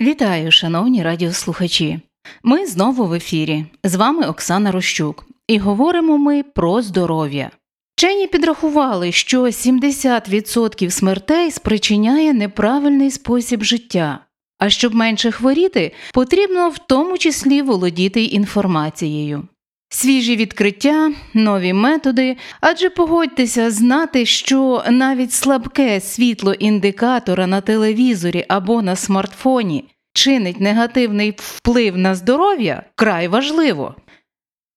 Вітаю, шановні радіослухачі. Ми знову в ефірі. З вами Оксана Рощук, і говоримо ми про здоров'я. Вчені підрахували, що 70% смертей спричиняє неправильний спосіб життя. А щоб менше хворіти, потрібно в тому числі володіти інформацією. Свіжі відкриття, нові методи, адже погодьтеся знати, що навіть слабке світло індикатора на телевізорі або на смартфоні чинить негативний вплив на здоров'я край важливо.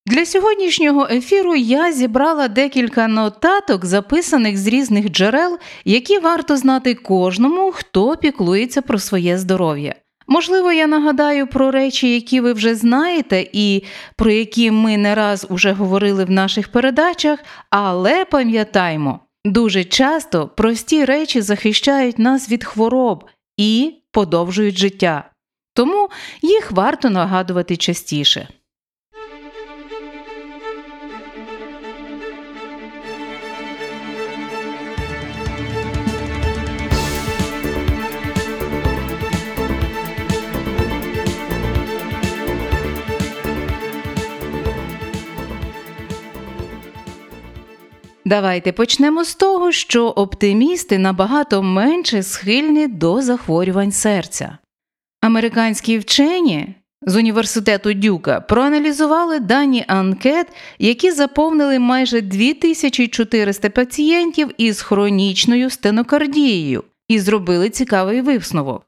Для сьогоднішнього ефіру я зібрала декілька нотаток, записаних з різних джерел, які варто знати кожному, хто піклується про своє здоров'я. Можливо, я нагадаю про речі, які ви вже знаєте, і про які ми не раз уже говорили в наших передачах, але пам'ятаймо, дуже часто прості речі захищають нас від хвороб і подовжують життя. Тому їх варто нагадувати частіше. Давайте почнемо з того, що оптимісти набагато менше схильні до захворювань серця. Американські вчені з університету Дюка проаналізували дані анкет, які заповнили майже 2400 пацієнтів із хронічною стенокардією, і зробили цікавий висновок.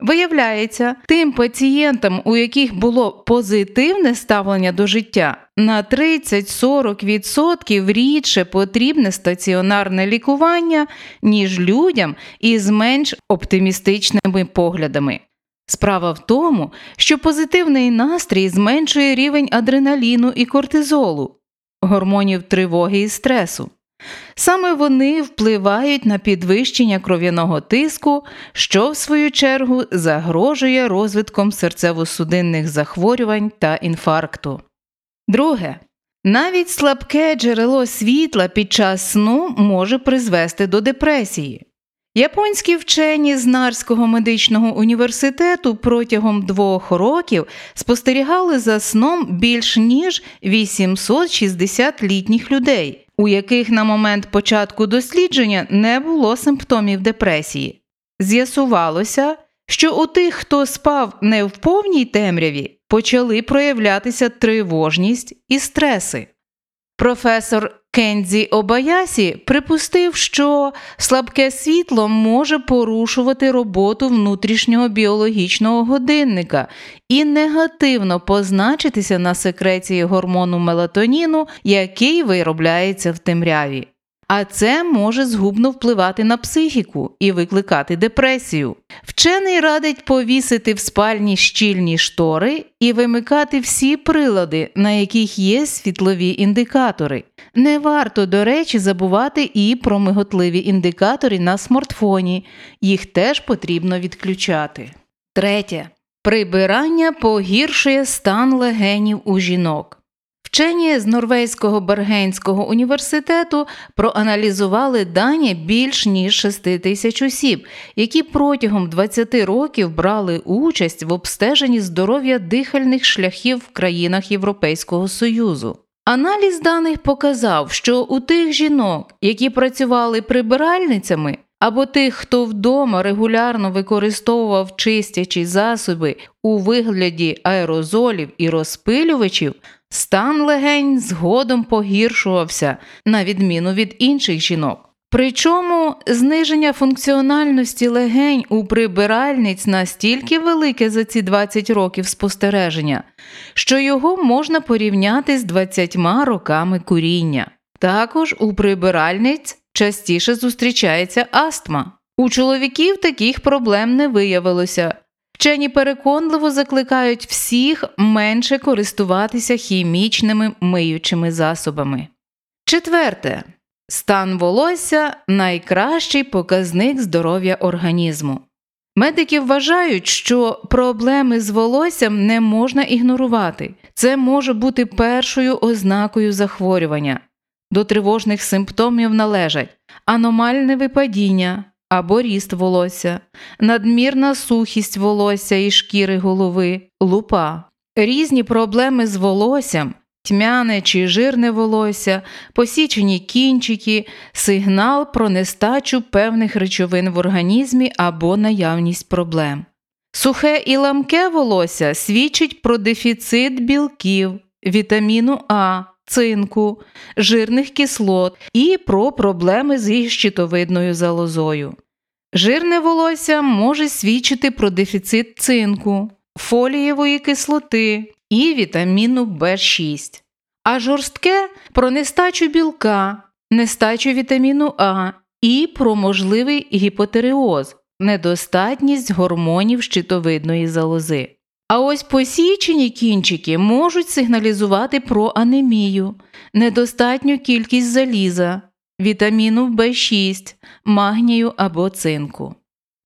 Виявляється, тим пацієнтам, у яких було позитивне ставлення до життя, на 30-40% рідше потрібне стаціонарне лікування, ніж людям із менш оптимістичними поглядами. Справа в тому, що позитивний настрій зменшує рівень адреналіну і кортизолу, гормонів тривоги і стресу. Саме вони впливають на підвищення кров'яного тиску, що, в свою чергу, загрожує розвитком серцево-судинних захворювань та інфаркту. Друге, навіть слабке джерело світла під час сну може призвести до депресії. Японські вчені з Нарського медичного університету протягом двох років спостерігали за сном більш ніж 860 літніх людей, у яких на момент початку дослідження не було симптомів депресії. З'ясувалося, що у тих, хто спав не в повній темряві, почали проявлятися тривожність і стреси. Професор Кензі Обаясі припустив, що слабке світло може порушувати роботу внутрішнього біологічного годинника і негативно позначитися на секреції гормону мелатоніну, який виробляється в темряві а це може згубно впливати на психіку і викликати депресію. Вчений радить повісити в спальні щільні штори і вимикати всі прилади, на яких є світлові індикатори. Не варто, до речі, забувати і про миготливі індикатори на смартфоні, їх теж потрібно відключати. Третє. Прибирання погіршує стан легенів у жінок. Вчені з Норвезького Бергенського університету проаналізували дані більш ніж 6 тисяч осіб, які протягом 20 років брали участь в обстеженні здоров'я дихальних шляхів в країнах Європейського Союзу. Аналіз даних показав, що у тих жінок, які працювали прибиральницями, або тих, хто вдома регулярно використовував чистячі засоби у вигляді аерозолів і розпилювачів, стан легень згодом погіршувався, на відміну від інших жінок. Причому зниження функціональності легень у прибиральниць настільки велике за ці 20 років спостереження, що його можна порівняти з 20 роками куріння. Також у прибиральниць частіше зустрічається астма. У чоловіків таких проблем не виявилося. Вчені переконливо закликають всіх менше користуватися хімічними миючими засобами. Четверте. Стан волосся найкращий показник здоров'я організму. Медики вважають, що проблеми з волоссям не можна ігнорувати. Це може бути першою ознакою захворювання. До тривожних симптомів належать аномальне випадіння, або ріст волосся, надмірна сухість волосся і шкіри голови, лупа, різні проблеми з волоссям, тьмяне чи жирне волосся, посічені кінчики, сигнал про нестачу певних речовин в організмі або наявність проблем. Сухе і ламке волосся свідчить про дефіцит білків, вітаміну А, цинку, жирних кислот і про проблеми зі щитовидною залозою. Жирне волосся може свідчити про дефіцит цинку, фолієвої кислоти і вітаміну В6, а жорстке про нестачу білка, нестачу вітаміну А і про можливий гіпотереоз, недостатність гормонів щитовидної залози. А ось посічені кінчики можуть сигналізувати про анемію, недостатню кількість заліза, вітаміну В6, магнію або цинку.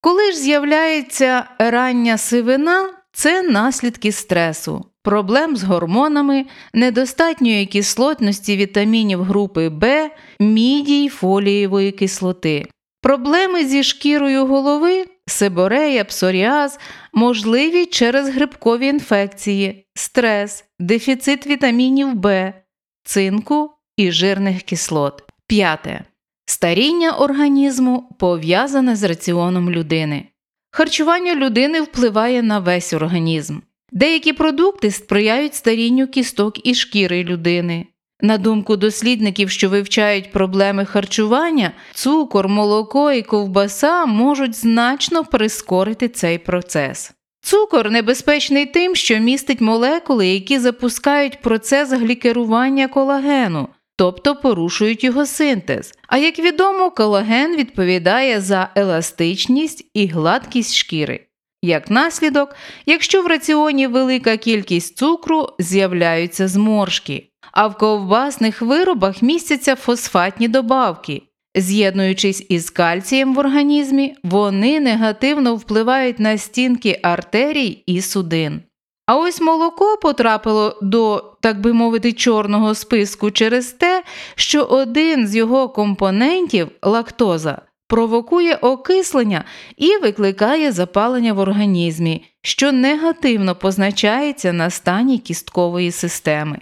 Коли ж з'являється рання сивина, це наслідки стресу, проблем з гормонами, недостатньої кислотності вітамінів групи В, міді й фолієвої кислоти. Проблеми зі шкірою голови, сиборея, псоріаз можливі через грибкові інфекції, стрес, дефіцит вітамінів В, цинку і жирних кислот. П'яте. Старіння організму пов'язане з раціоном людини. Харчування людини впливає на весь організм. Деякі продукти сприяють старінню кісток і шкіри людини. На думку дослідників, що вивчають проблеми харчування, цукор, молоко і ковбаса можуть значно прискорити цей процес. Цукор небезпечний тим, що містить молекули, які запускають процес глікерування колагену, тобто порушують його синтез. А як відомо, колаген відповідає за еластичність і гладкість шкіри. Як наслідок, якщо в раціоні велика кількість цукру, з'являються зморшки, а в ковбасних виробах містяться фосфатні добавки. З'єднуючись із кальцієм в організмі, вони негативно впливають на стінки артерій і судин. А ось молоко потрапило до, так би мовити, чорного списку через те, що один з його компонентів лактоза провокує окислення і викликає запалення в організмі, що негативно позначається на стані кісткової системи.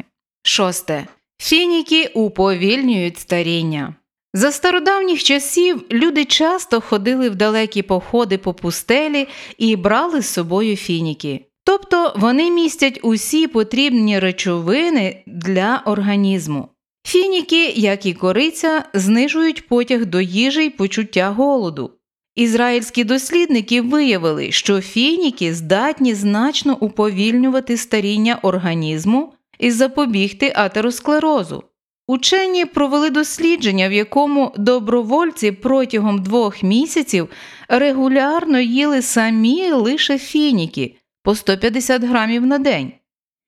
Шосте. Фініки уповільнюють старіння. За стародавніх часів люди часто ходили в далекі походи по пустелі і брали з собою фініки. Тобто вони містять усі потрібні речовини для організму. Фініки, як і кориця, знижують потяг до їжі й почуття голоду. Ізраїльські дослідники виявили, що фініки здатні значно уповільнювати старіння організму і запобігти атеросклерозу. Учені провели дослідження, в якому добровольці протягом двох місяців регулярно їли самі лише фініки по 150 грамів на день.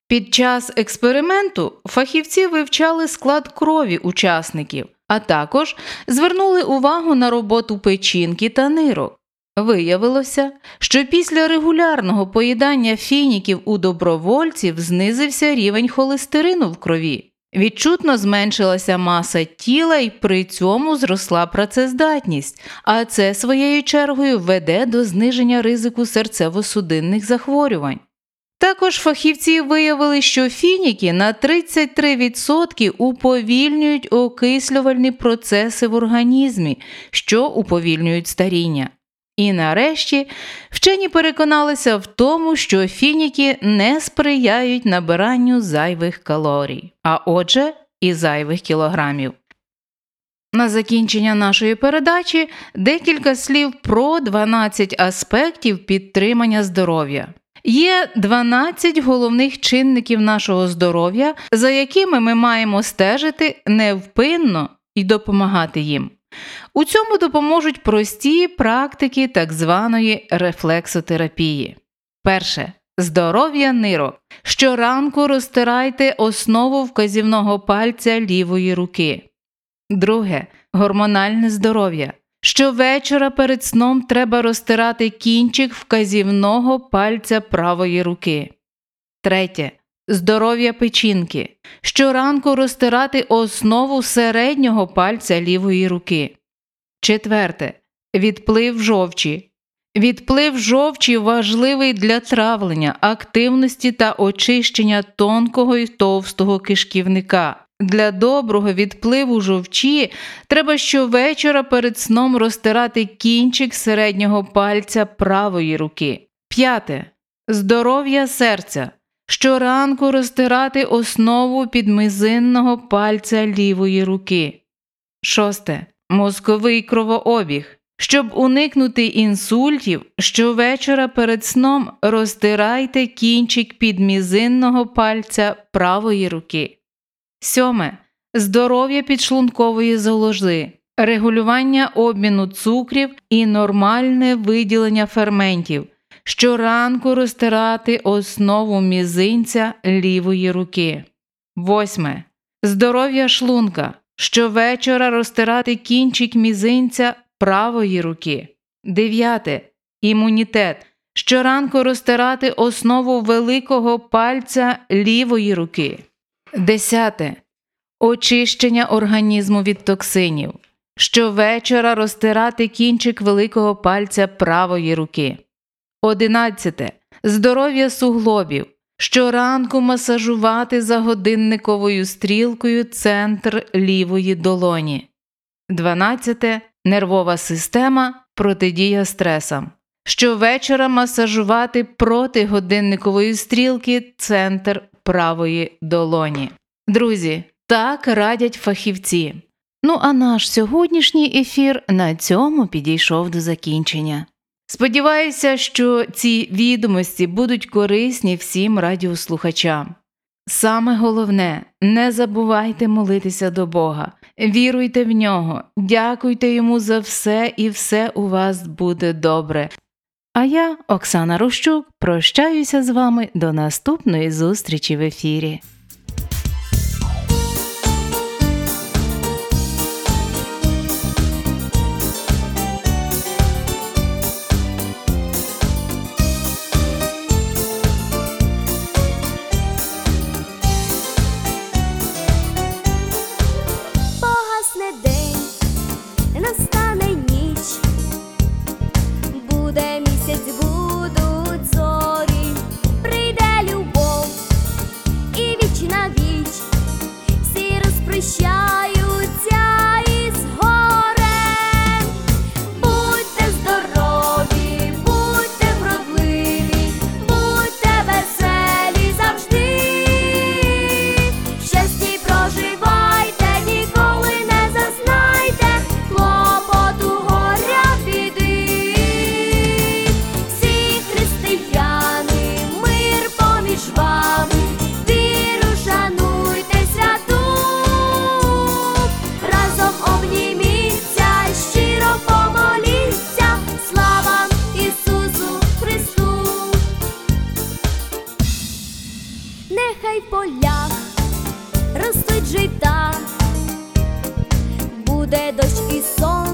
Під час експерименту фахівці вивчали склад крові учасників, а також звернули увагу на роботу печінки та нирок. Виявилося, що після регулярного поїдання фініків у добровольців знизився рівень холестерину в крові. Відчутно зменшилася маса тіла і при цьому зросла працездатність, а це своєю чергою веде до зниження ризику серцево-судинних захворювань. Також фахівці виявили, що фініки на 33% уповільнюють окислювальні процеси в організмі, що уповільнюють старіння. І нарешті вчені переконалися в тому, що фініки не сприяють набиранню зайвих калорій, а отже, і зайвих кілограмів. На закінчення нашої передачі декілька слів про 12 аспектів підтримання здоров'я. Є 12 головних чинників нашого здоров'я, за якими ми маємо стежити невпинно і допомагати їм. У цьому допоможуть прості практики так званої рефлексотерапії. Перше. Здоров'я нирок. Щоранку розтирайте основу вказівного пальця лівої руки. Друге. Гормональне здоров'я. Щовечора перед сном треба розтирати кінчик вказівного пальця правої руки. Третє. Здоров'я печінки. Щоранку розтирати основу середнього пальця лівої руки. Четверте. Відплив жовчі. Відплив жовчі важливий для травлення, активності та очищення тонкого і товстого кишківника. Для доброго відпливу жовчі треба щовечора перед сном розтирати кінчик середнього пальця правої руки. П'яте. Здоров'я серця. Щоранку розтирати основу підмизинного пальця лівої руки. Шосте. Мозковий кровообіг. Щоб уникнути інсультів, щовечора перед сном розтирайте кінчик підмізинного пальця правої руки. Сьоме. Здоров'я підшлункової залози, регулювання обміну цукрів і нормальне виділення ферментів. Щоранку розтирати основу мізинця лівої руки. Восьме. Здоров'я шлунка. Щовечора розтирати кінчик мізинця правої руки. Дев'яте. Імунітет. Щоранку розтирати основу великого пальця лівої руки. Десяте. Очищення організму від токсинів. Щовечора розтирати кінчик великого пальця правої руки. Одинадцяте. Здоров'я суглобів. Щоранку масажувати за годинниковою стрілкою центр лівої долоні. 12. Нервова система протидія стресам. Щовечора масажувати проти годинникової стрілки центр правої долоні. Друзі, так радять фахівці. Ну а наш сьогоднішній ефір на цьому підійшов до закінчення. Сподіваюся, що ці відомості будуть корисні всім радіослухачам. Саме головне, не забувайте молитися до Бога, віруйте в нього, дякуйте йому за все, і все у вас буде добре. А я, Оксана Рощук, прощаюся з вами до наступної зустрічі в ефірі. Нехай в полях ростуть жита, буде дощ і сонце